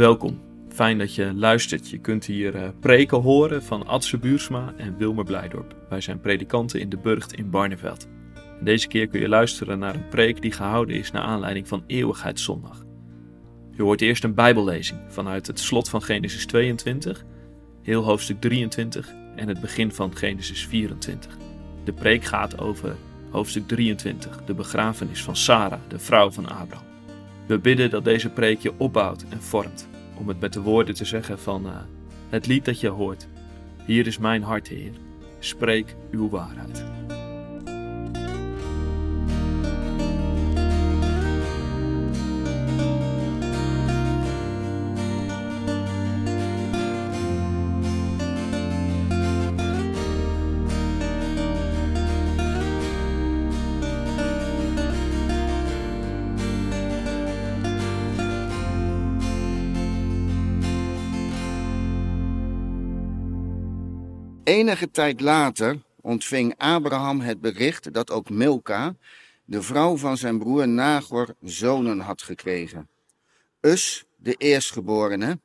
Welkom, fijn dat je luistert. Je kunt hier uh, preken horen van Adse Buursma en Wilmer Blijdorp. Wij zijn predikanten in de Burgt in Barneveld. En deze keer kun je luisteren naar een preek die gehouden is naar aanleiding van Eeuwigheidszondag. Je hoort eerst een bijbellezing vanuit het slot van Genesis 22, heel hoofdstuk 23 en het begin van Genesis 24. De preek gaat over hoofdstuk 23, de begrafenis van Sarah, de vrouw van Abraham. We bidden dat deze preek je opbouwt en vormt, om het met de woorden te zeggen van uh, het lied dat je hoort. Hier is mijn hart, Heer, spreek uw waarheid. Enige tijd later ontving Abraham het bericht dat ook Milka, de vrouw van zijn broer Nagor, zonen had gekregen. Us, de eerstgeborene,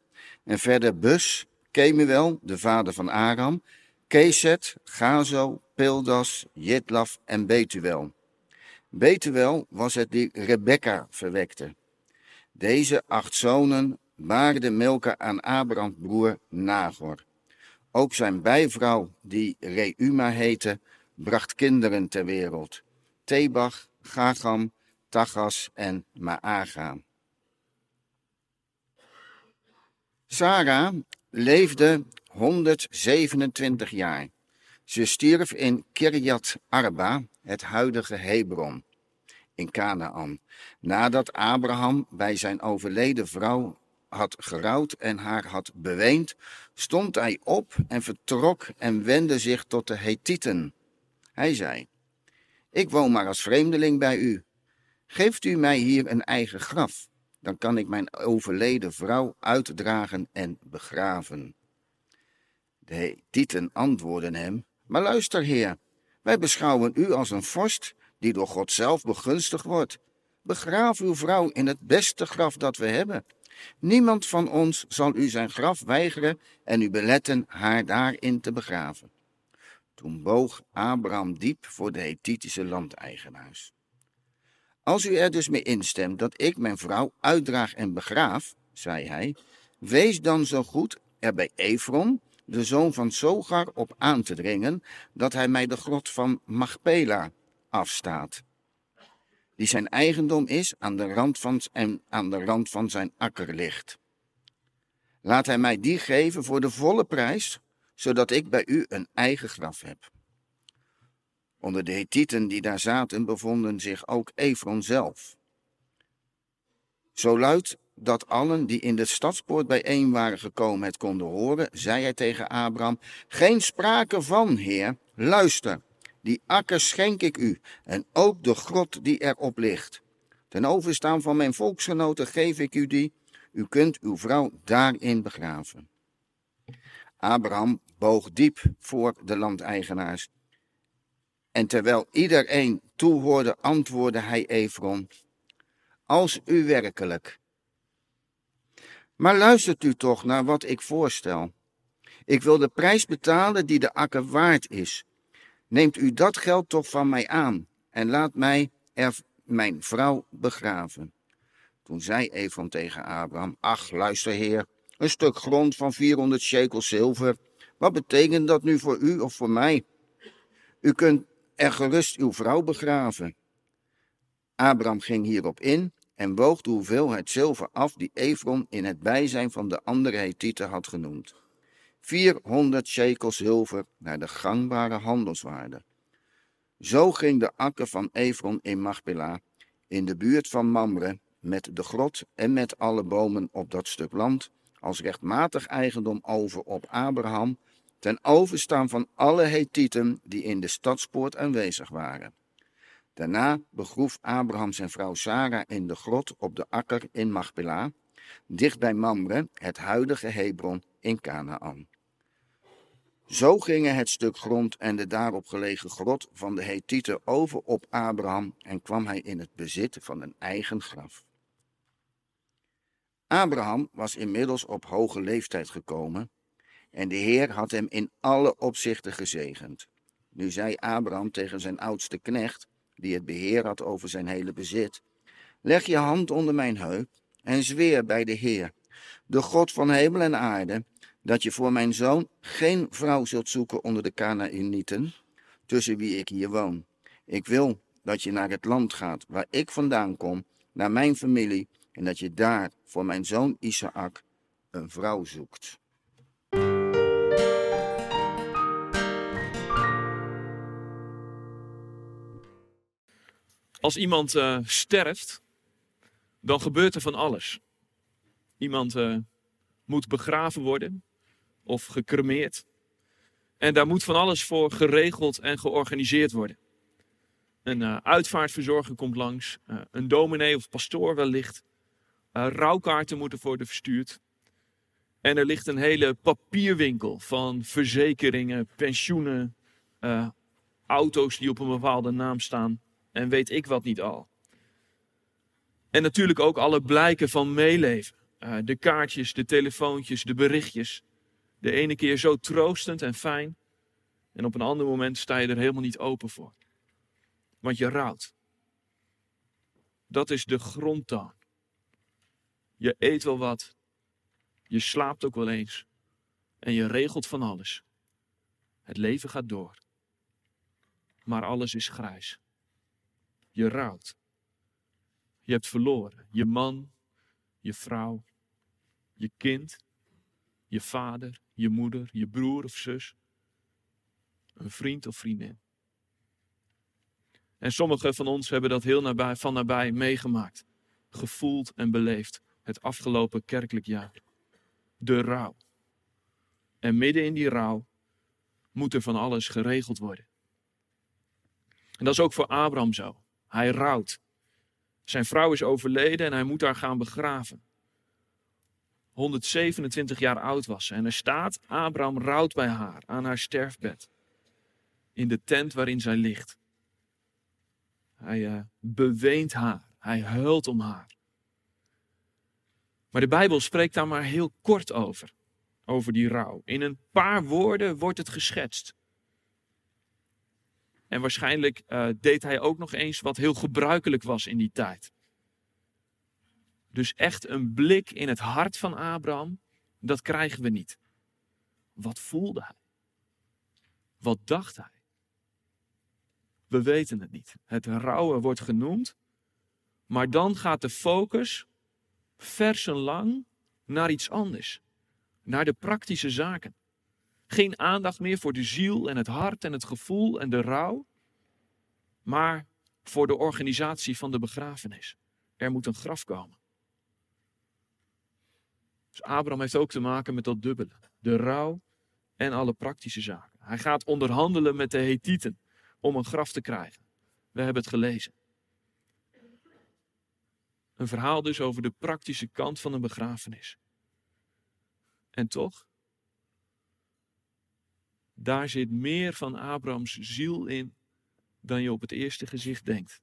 en verder Bus, Kemuel, de vader van Aram, Keset, Gazo, Pildas, Jitlaf en Betuel. Betuel was het die Rebekka verwekte. Deze acht zonen baarde Milka aan Abrahams broer Nagor. Ook zijn bijvrouw, die Reuma heette, bracht kinderen ter wereld. Tebach, Gagam, Tagas en Maaga. Sarah leefde 127 jaar. Ze stierf in Kirjat Arba, het huidige Hebron, in Canaan, nadat Abraham bij zijn overleden vrouw had gerouwd en haar had beweend, stond hij op en vertrok en wendde zich tot de Hethieten. Hij zei, ik woon maar als vreemdeling bij u. Geeft u mij hier een eigen graf, dan kan ik mijn overleden vrouw uitdragen en begraven. De Hethieten antwoordden hem, maar luister heer, wij beschouwen u als een vorst die door God zelf begunstigd wordt. Begraaf uw vrouw in het beste graf dat we hebben Niemand van ons zal u zijn graf weigeren en u beletten haar daarin te begraven. Toen boog Abraham diep voor de Hethitische landeigenaars. Als u er dus mee instemt dat ik mijn vrouw uitdraag en begraaf, zei hij, wees dan zo goed er bij Efron, de zoon van Sogar, op aan te dringen dat hij mij de grot van Machpela afstaat die zijn eigendom is aan de rand van, en aan de rand van zijn akker ligt. Laat hij mij die geven voor de volle prijs, zodat ik bij u een eigen graf heb. Onder de Hethieten die daar zaten bevonden zich ook Efron zelf. Zo luid dat allen die in de stadspoort bijeen waren gekomen het konden horen, zei hij tegen Abraham: Geen sprake van, heer, luister. Die akker schenk ik u, en ook de grot die erop ligt. Ten overstaan van mijn volksgenoten geef ik u die. U kunt uw vrouw daarin begraven. Abraham boog diep voor de landeigenaars. En terwijl iedereen toehoorde, antwoordde hij Efron: Als u werkelijk. Maar luistert u toch naar wat ik voorstel. Ik wil de prijs betalen die de akker waard is Neemt u dat geld toch van mij aan en laat mij er mijn vrouw begraven. Toen zei Efron tegen Abraham, ach, luister heer, een stuk grond van 400 shekel zilver, wat betekent dat nu voor u of voor mij? U kunt er gerust uw vrouw begraven. Abraham ging hierop in en woog de hoeveelheid zilver af die Efron in het bijzijn van de andere Hethieten had genoemd. 400 shekel zilver naar de gangbare handelswaarde. Zo ging de akker van Efron in Machpela, in de buurt van Mamre, met de grot en met alle bomen op dat stuk land, als rechtmatig eigendom over op Abraham, ten overstaan van alle Hethieten die in de stadspoort aanwezig waren. Daarna begroef Abraham zijn vrouw Sarah in de grot op de akker in Machpela, dicht bij Mamre, het huidige Hebron in Canaan. Zo gingen het stuk grond en de daarop gelegen grot van de Hethieten over op Abraham en kwam hij in het bezit van een eigen graf. Abraham was inmiddels op hoge leeftijd gekomen en de Heer had hem in alle opzichten gezegend. Nu zei Abraham tegen zijn oudste knecht, die het beheer had over zijn hele bezit: Leg je hand onder mijn heup en zweer bij de Heer, de God van hemel en aarde, dat je voor mijn zoon geen vrouw zult zoeken onder de Canaanieten, tussen wie ik hier woon. Ik wil dat je naar het land gaat waar ik vandaan kom, naar mijn familie, en dat je daar voor mijn zoon Isaac een vrouw zoekt. Als iemand uh, sterft, dan gebeurt er van alles. Iemand uh, moet begraven worden of gecremeerd. En daar moet van alles voor geregeld en georganiseerd worden. Een uh, uitvaartverzorger komt langs, een dominee of pastoor wellicht. rouwkaarten moeten worden verstuurd. En er ligt een hele papierwinkel van verzekeringen, pensioenen, auto's die op een bepaalde naam staan en weet ik wat niet al. En natuurlijk ook alle blijken van meeleven. Uh, de kaartjes, de telefoontjes, de berichtjes. De ene keer zo troostend en fijn. En op een ander moment sta je er helemaal niet open voor. Want je rouwt. Dat is de grondtoon. Je eet wel wat. Je slaapt ook wel eens. En je regelt van alles. Het leven gaat door. Maar alles is grijs. Je rouwt. Je hebt verloren. Je man, je vrouw, je kind, je vader, je moeder, je broer of zus, een vriend of vriendin. En sommigen van ons hebben dat heel nabij, van nabij meegemaakt, gevoeld en beleefd het afgelopen kerkelijk jaar. De rouw. En midden in die rouw moet er van alles geregeld worden. En dat is ook voor Abraham zo. Hij rouwt. Zijn vrouw is overleden en hij moet haar gaan begraven. 127 jaar oud was en er staat, Abraham rouwt bij haar aan haar sterfbed. In de tent waarin zij ligt. Hij uh, beweent haar, hij huilt om haar. Maar de Bijbel spreekt daar maar heel kort over, over die rouw. In een paar woorden wordt het geschetst. En waarschijnlijk uh, deed hij ook nog eens wat heel gebruikelijk was in die tijd. Dus echt een blik in het hart van Abraham, dat krijgen we niet. Wat voelde hij? Wat dacht hij? We weten het niet. Het rouwen wordt genoemd, maar dan gaat de focus versenlang naar iets anders. Naar de praktische zaken. Geen aandacht meer voor de ziel en het hart en het gevoel en de rouw, maar voor de organisatie van de begrafenis. Er moet een graf komen. Dus Abraham heeft ook te maken met dat dubbele. De rouw en alle praktische zaken. Hij gaat onderhandelen met de Hethieten om een graf te krijgen. We hebben het gelezen. Een verhaal dus over de praktische kant van een begrafenis. En toch, daar zit meer van Abrahams ziel in dan je op het eerste gezicht denkt.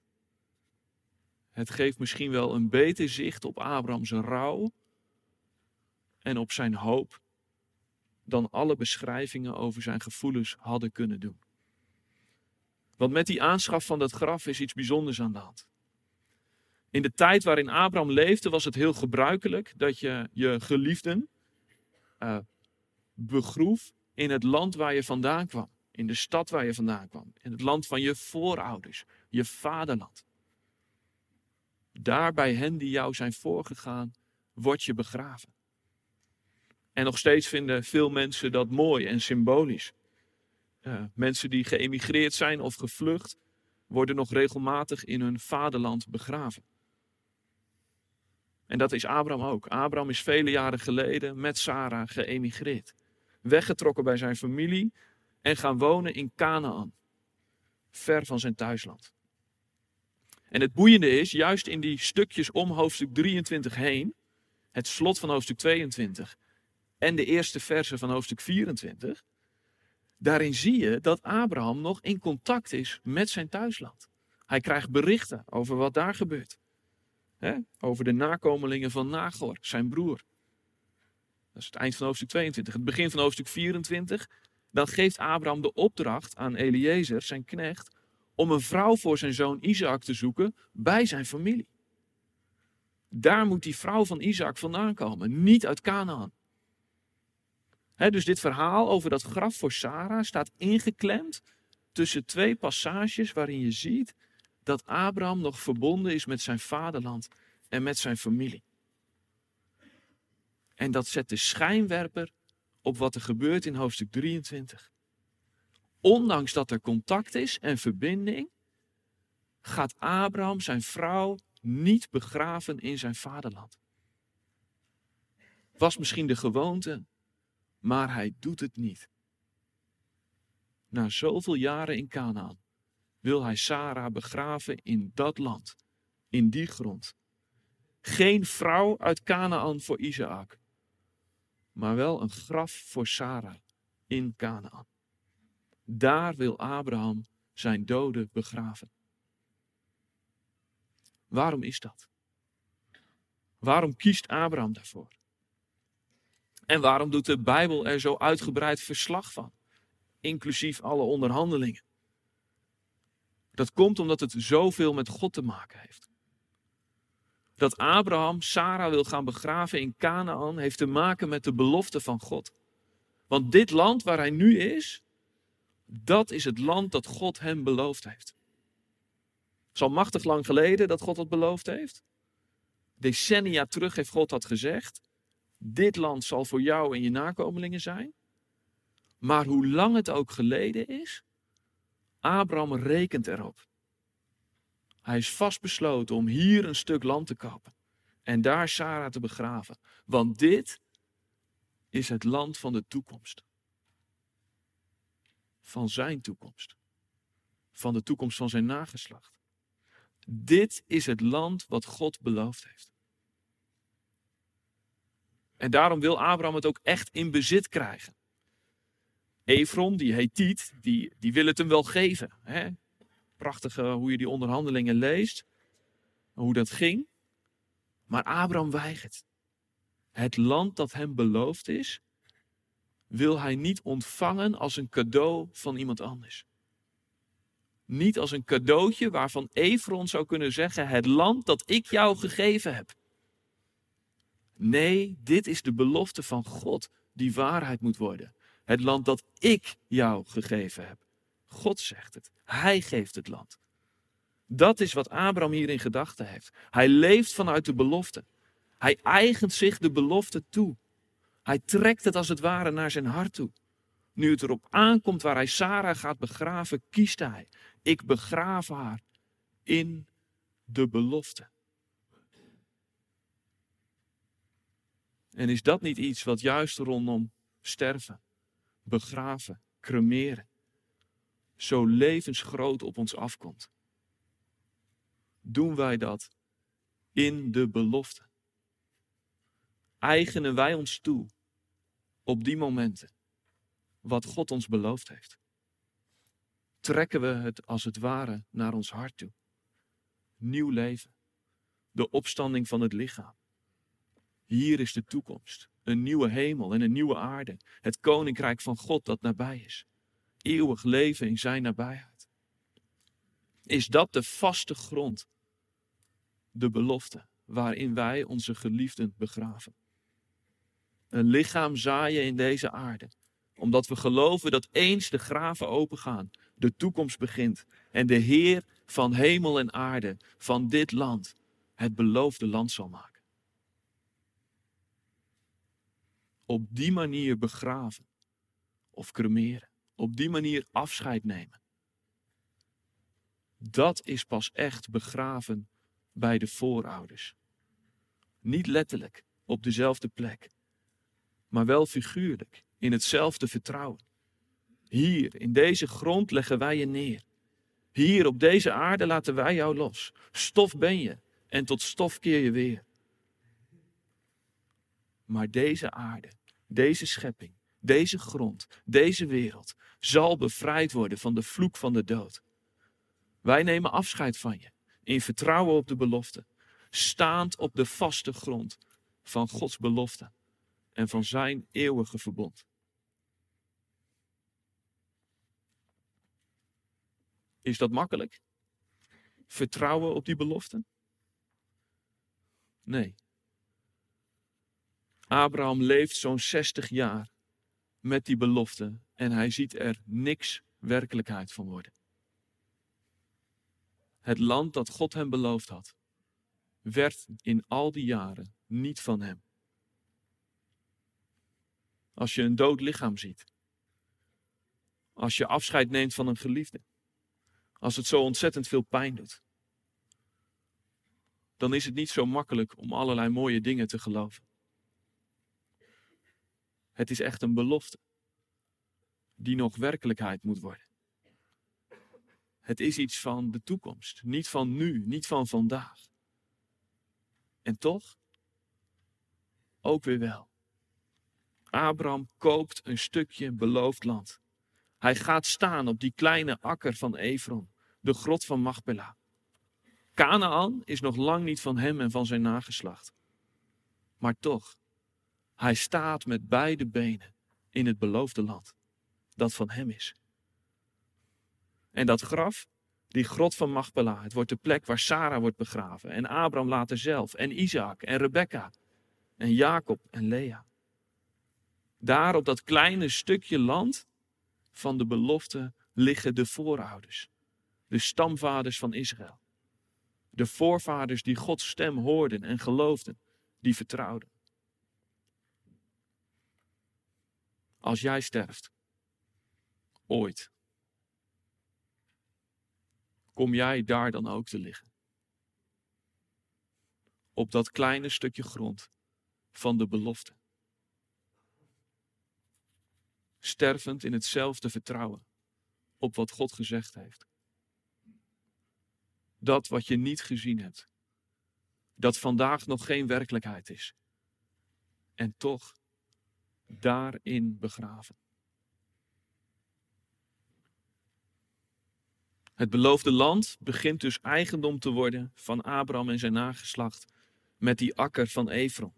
Het geeft misschien wel een beter zicht op Abrahams rouw en op zijn hoop dan alle beschrijvingen over zijn gevoelens hadden kunnen doen. Want met die aanschaf van dat graf is iets bijzonders aan de hand. In de tijd waarin Abraham leefde was het heel gebruikelijk dat je je geliefden uh, begroef in het land waar je vandaan kwam. In de stad waar je vandaan kwam. In het land van je voorouders. Je vaderland. Daar bij hen die jou zijn voorgegaan, word je begraven. En nog steeds vinden veel mensen dat mooi en symbolisch. mensen die geëmigreerd zijn of gevlucht, worden nog regelmatig in hun vaderland begraven. En dat is Abraham ook. Abraham is vele jaren geleden met Sarah geëmigreerd weggetrokken bij zijn familie en gaan wonen in Canaan, ver van zijn thuisland. En het boeiende is, juist in die stukjes om hoofdstuk 23 heen, het slot van hoofdstuk 22 en de eerste versen van hoofdstuk 24, daarin zie je dat Abraham nog in contact is met zijn thuisland. Hij krijgt berichten over wat daar gebeurt. Over de nakomelingen van Nagor, zijn broer. Dat is het eind van hoofdstuk 22. Het begin van hoofdstuk 24. Dan geeft Abraham de opdracht aan Eliezer, zijn knecht, om een vrouw voor zijn zoon Isaac te zoeken bij zijn familie. Daar moet die vrouw van Isaac vandaan komen, niet uit Canaan. Dus dit verhaal over dat graf voor Sarah staat ingeklemd tussen twee passages waarin je ziet dat Abraham nog verbonden is met zijn vaderland en met zijn familie. En dat zet de schijnwerper op wat er gebeurt in hoofdstuk 23. Ondanks dat er contact is en verbinding, gaat Abraham zijn vrouw niet begraven in zijn vaderland. Was misschien de gewoonte, maar hij doet het niet. Na zoveel jaren in Canaan wil hij Sarah begraven in dat land, in die grond. Geen vrouw uit Canaan voor Isaac, maar wel een graf voor Sarah in Canaan. Daar wil Abraham zijn doden begraven. Waarom is dat? Waarom kiest Abraham daarvoor? En waarom doet de Bijbel er zo uitgebreid verslag van, inclusief alle onderhandelingen? Dat komt omdat het zoveel met God te maken heeft. Dat Abraham Sarah wil gaan begraven in Canaan heeft te maken met de belofte van God. Want dit land waar hij nu is, dat is het land dat God hem beloofd heeft. Het is al machtig lang geleden dat God dat beloofd heeft. Decennia terug heeft God dat gezegd. Dit land zal voor jou en je nakomelingen zijn. Maar hoe lang het ook geleden is, Abraham rekent erop. Hij is vastbesloten om hier een stuk land te kopen en daar Sarah te begraven. Want dit is het land van de toekomst. Van zijn toekomst. Van de toekomst van zijn nageslacht. Dit is het land wat God beloofd heeft. En daarom wil Abraham het ook echt in bezit krijgen. Efron, die Hethiet, die, die wil het hem wel geven. Hè? Prachtige hoe je die onderhandelingen leest. Hoe dat ging. Maar Abraham weigert. Het land dat hem beloofd is, wil hij niet ontvangen als een cadeau van iemand anders. Niet als een cadeautje waarvan Efron zou kunnen zeggen: Het land dat ik jou gegeven heb. Nee, dit is de belofte van God die waarheid moet worden. Het land dat ik jou gegeven heb. God zegt het. Hij geeft het land. Dat is wat Abraham hier in gedachten heeft. Hij leeft vanuit de belofte. Hij eigent zich de belofte toe. Hij trekt het als het ware naar zijn hart toe. Nu het erop aankomt waar hij Sarah gaat begraven, kiest hij. Ik begraaf haar in de belofte. En is dat niet iets wat juist rondom sterven, begraven, cremeren, zo levensgroot op ons afkomt? Doen wij dat in de belofte? Eigenen wij ons toe op die momenten wat God ons beloofd heeft? trekken we het als het ware naar ons hart toe. Nieuw leven. De opstanding van het lichaam. Hier is de toekomst. Een nieuwe hemel en een nieuwe aarde. Het koninkrijk van God dat nabij is. Eeuwig leven in zijn nabijheid. Is dat de vaste grond? De belofte waarin wij onze geliefden begraven. Een lichaam zaaien in deze aarde omdat we geloven dat eens de graven opengaan, de toekomst begint en de Heer van hemel en aarde, van dit land, het beloofde land zal maken. Op die manier begraven of cremeren, op die manier afscheid nemen. Dat is pas echt begraven bij de voorouders. Niet letterlijk op dezelfde plek, maar wel figuurlijk in hetzelfde vertrouwen. Hier, in deze grond leggen wij je neer. Hier op deze aarde laten wij jou los. Stof ben je en tot stof keer je weer. Maar deze aarde, deze schepping, deze grond, deze wereld zal bevrijd worden van de vloek van de dood. Wij nemen afscheid van je in vertrouwen op de belofte. staand op de vaste grond van Gods belofte en van zijn eeuwige verbond. Is dat makkelijk? Vertrouwen op die belofte? Nee. Abraham leeft zo'n 60 jaar met die belofte en hij ziet er niks werkelijkheid van worden. Het land dat God hem beloofd had, werd in al die jaren niet van hem. Als je een dood lichaam ziet, als je afscheid neemt van een geliefde, als het zo ontzettend veel pijn doet, dan is het niet zo makkelijk om allerlei mooie dingen te geloven. Het is echt een belofte die nog werkelijkheid moet worden. Het is iets van de toekomst, niet van nu, niet van vandaag. En toch, ook weer wel. Abraham koopt een stukje beloofd land. Hij gaat staan op die kleine akker van Efron, de grot van Machpelah. Canaan is nog lang niet van hem en van zijn nageslacht. Maar toch, hij staat met beide benen in het beloofde land, dat van hem is. En dat graf, die grot van Machpelah, het wordt de plek waar Sarah wordt begraven. En Abraham later zelf. En Isaac en Rebecca. En Jacob en Lea. Daar op dat kleine stukje land van de belofte liggen de voorouders. De stamvaders van Israël. De voorvaders die Gods stem hoorden en geloofden. Die vertrouwden. Als jij sterft. Ooit kom jij daar dan ook te liggen. Op dat kleine stukje grond van de belofte. Stervend in hetzelfde vertrouwen op wat God gezegd heeft. Dat wat je niet gezien hebt, dat vandaag nog geen werkelijkheid is. En toch daarin begraven. Het beloofde land begint dus eigendom te worden van Abraham en zijn nageslacht met die akker van Efron.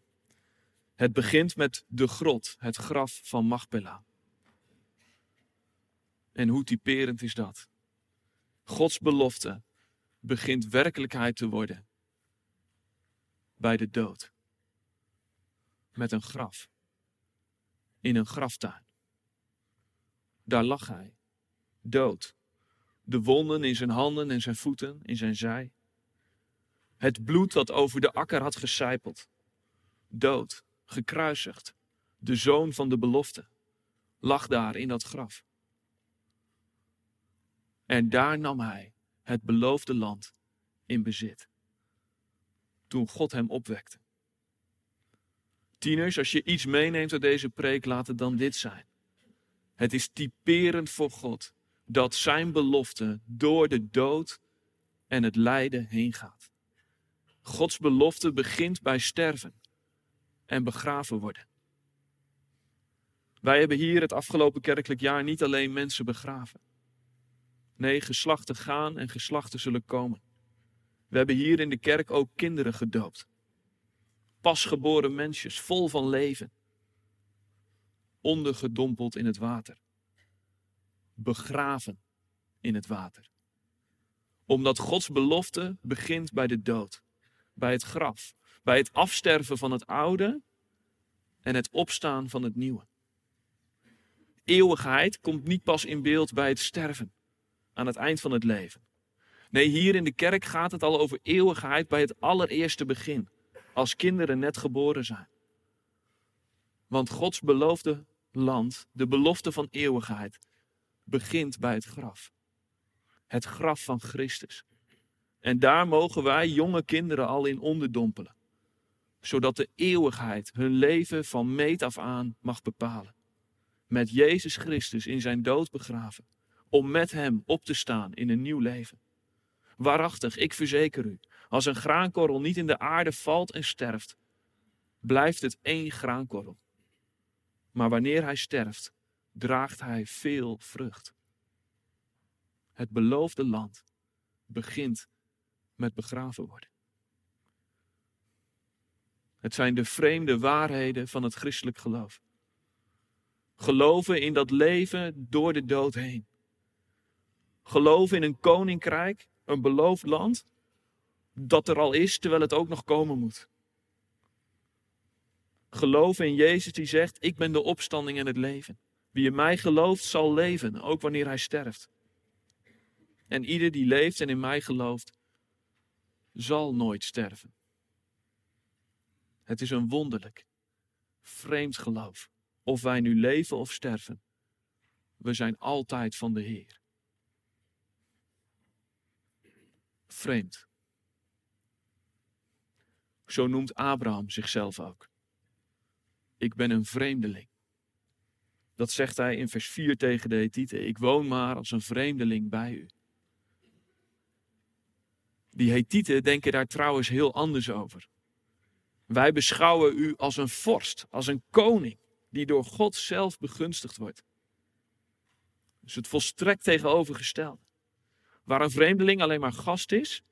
Het begint met de grot, het graf van Machpelah. En hoe typerend is dat? Gods belofte begint werkelijkheid te worden bij de dood. Met een graf. In een graftuin. Daar lag hij, dood de wonden in zijn handen en zijn voeten, in zijn zij. Het bloed dat over de akker had gecijpeld. Dood, gekruisigd, de zoon van de belofte, lag daar in dat graf. En daar nam hij het beloofde land in bezit. Toen God hem opwekte. Tieners, als je iets meeneemt uit deze preek, laat het dan dit zijn. Het is typerend voor God dat zijn belofte door de dood en het lijden heen gaat. Gods belofte begint bij sterven en begraven worden. Wij hebben hier het afgelopen kerkelijk jaar niet alleen mensen begraven. Nee, geslachten gaan en geslachten zullen komen. We hebben hier in de kerk ook kinderen gedoopt. Pasgeboren mensjes, vol van leven. Ondergedompeld in het water begraven in het water. Omdat Gods belofte begint bij de dood, bij het graf, bij het afsterven van het oude en het opstaan van het nieuwe. Eeuwigheid komt niet pas in beeld bij het sterven, aan het eind van het leven. Nee, hier in de kerk gaat het al over eeuwigheid bij het allereerste begin, als kinderen net geboren zijn. Want Gods beloofde land, de belofte van eeuwigheid, begint bij het graf. Het graf van Christus. En daar mogen wij jonge kinderen al in onderdompelen. Zodat de eeuwigheid hun leven van meet af aan mag bepalen. Met Jezus Christus in zijn dood begraven. Om met hem op te staan in een nieuw leven. Waarachtig, ik verzeker u, als een graankorrel niet in de aarde valt en sterft, blijft het één graankorrel. Maar wanneer hij sterft, draagt hij veel vrucht. Het beloofde land begint met begraven worden. Het zijn de vreemde waarheden van het christelijk geloof. Geloven in dat leven door de dood heen. Geloven in een koninkrijk, een beloofd land, dat er al is terwijl het ook nog komen moet. Geloven in Jezus die zegt, ik ben de opstanding en het leven. Wie in mij gelooft zal leven, ook wanneer hij sterft. En ieder die leeft en in mij gelooft, zal nooit sterven. Het is een wonderlijk, vreemd geloof. Of wij nu leven of sterven, we zijn altijd van de Heer. Vreemd. Zo noemt Abraham zichzelf ook. Ik ben een vreemdeling. Dat zegt hij in vers 4 tegen de Hethieten. Ik woon maar als een vreemdeling bij u. Die Hethieten denken daar trouwens heel anders over. Wij beschouwen u als een vorst, als een koning, die door God zelf begunstigd wordt. Dus het volstrekt tegenovergestelde. Waar een vreemdeling alleen maar gast is,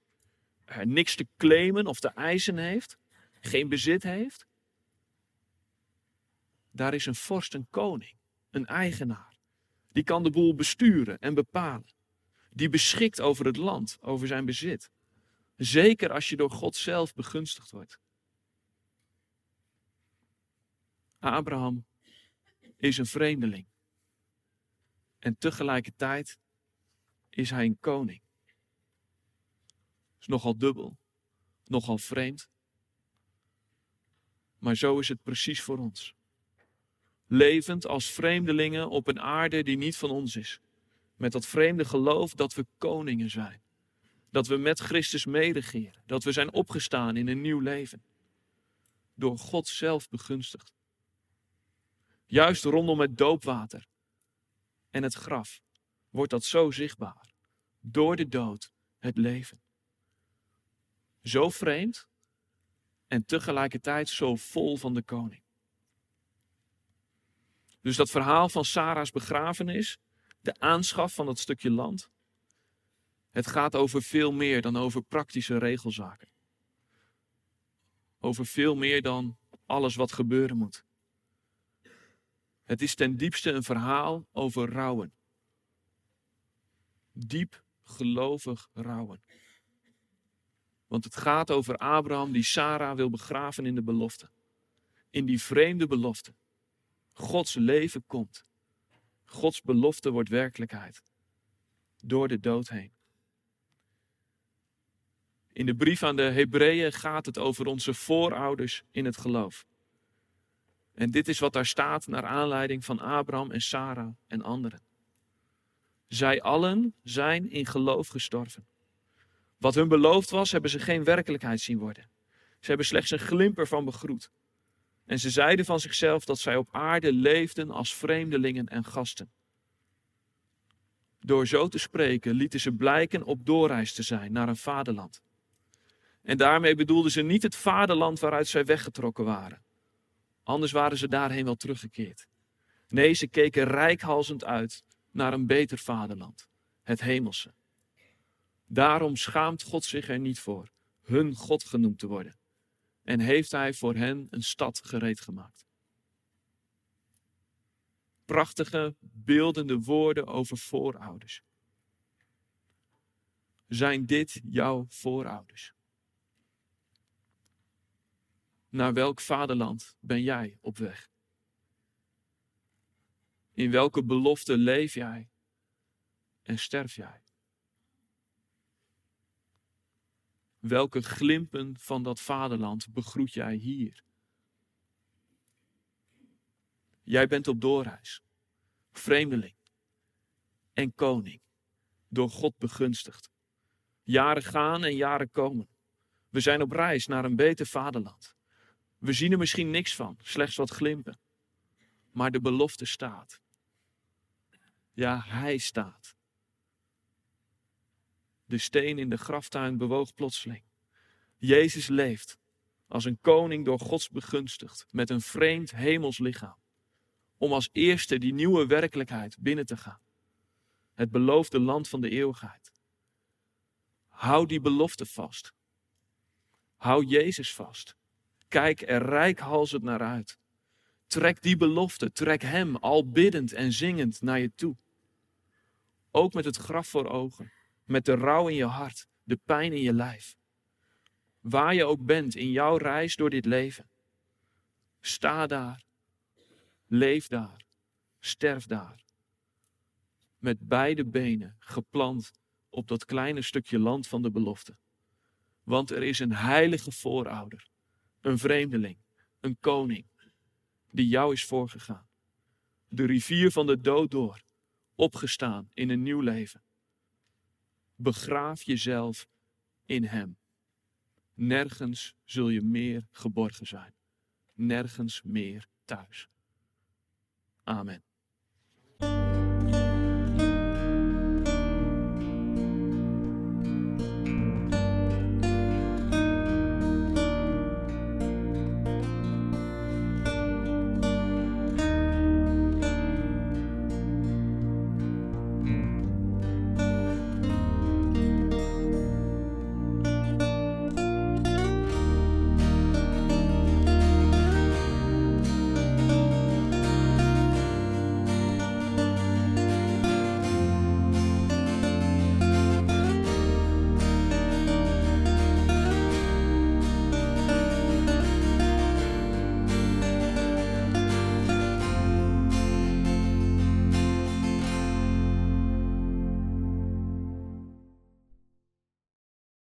niks te claimen of te eisen heeft, geen bezit heeft, daar is een vorst, een koning, een eigenaar. Die kan de boel besturen en bepalen. Die beschikt over het land, over zijn bezit. Zeker als je door God zelf begunstigd wordt. Abraham is een vreemdeling. En tegelijkertijd is hij een koning. Is nogal dubbel, nogal vreemd. Maar zo is het precies voor ons. Levend als vreemdelingen op een aarde die niet van ons is. Met dat vreemde geloof dat we koningen zijn. Dat we met Christus medegeren. Dat we zijn opgestaan in een nieuw leven. Door God zelf begunstigd. Juist rondom het doopwater en het graf wordt dat zo zichtbaar. Door de dood het leven. Zo vreemd en tegelijkertijd zo vol van de koning. Dus dat verhaal van Sarah's begrafenis, de aanschaf van dat stukje land, het gaat over veel meer dan over praktische regelzaken. Over veel meer dan alles wat gebeuren moet. Het is ten diepste een verhaal over rouwen. Diep gelovig rouwen. Want het gaat over Abraham die Sarah wil begraven in de belofte. In die vreemde belofte. Gods leven komt. Gods belofte wordt werkelijkheid. Door de dood heen. In de brief aan de Hebreeën gaat het over onze voorouders in het geloof. En dit is wat daar staat naar aanleiding van Abraham en Sarah en anderen. Zij allen zijn in geloof gestorven. Wat hun beloofd was, hebben ze geen werkelijkheid zien worden. Ze hebben slechts een glimper van begroet. En ze zeiden van zichzelf dat zij op aarde leefden als vreemdelingen en gasten. Door zo te spreken lieten ze blijken op doorreis te zijn naar een vaderland. En daarmee bedoelden ze niet het vaderland waaruit zij weggetrokken waren. Anders waren ze daarheen wel teruggekeerd. Nee, ze keken rijkhalzend uit naar een beter vaderland, het hemelse. Daarom schaamt God zich er niet voor hun God genoemd te worden en heeft hij voor hen een stad gereed gemaakt. Prachtige, beeldende woorden over voorouders. Zijn dit jouw voorouders? Naar welk vaderland ben jij op weg? In welke belofte leef jij en sterf jij? Welke glimpen van dat vaderland begroet jij hier? Jij bent op doorreis, vreemdeling en koning, door God begunstigd. Jaren gaan en jaren komen. We zijn op reis naar een beter vaderland. We zien er misschien niks van, slechts wat glimpen. Maar de belofte staat. Ja, hij staat. De steen in de graftuin bewoog plotseling. Jezus leeft als een koning door Gods begunstigd, met een vreemd hemels lichaam, om als eerste die nieuwe werkelijkheid binnen te gaan. Het beloofde land van de eeuwigheid. Hou die belofte vast. Hou Jezus vast Kijk er rijkhalsend naar uit. Trek die belofte, trek Hem al biddend en zingend naar je toe. Ook met het graf voor ogen, met de rouw in je hart, de pijn in je lijf. Waar je ook bent in jouw reis door dit leven. Sta daar, leef daar, sterf daar. Met beide benen geplant op dat kleine stukje land van de belofte. Want er is een heilige voorouder, een vreemdeling, een koning, die jou is voorgegaan. De rivier van de dood door, opgestaan in een nieuw leven. Begraaf jezelf in Hem. Nergens zul je meer geborgen zijn. Nergens meer thuis. Amen.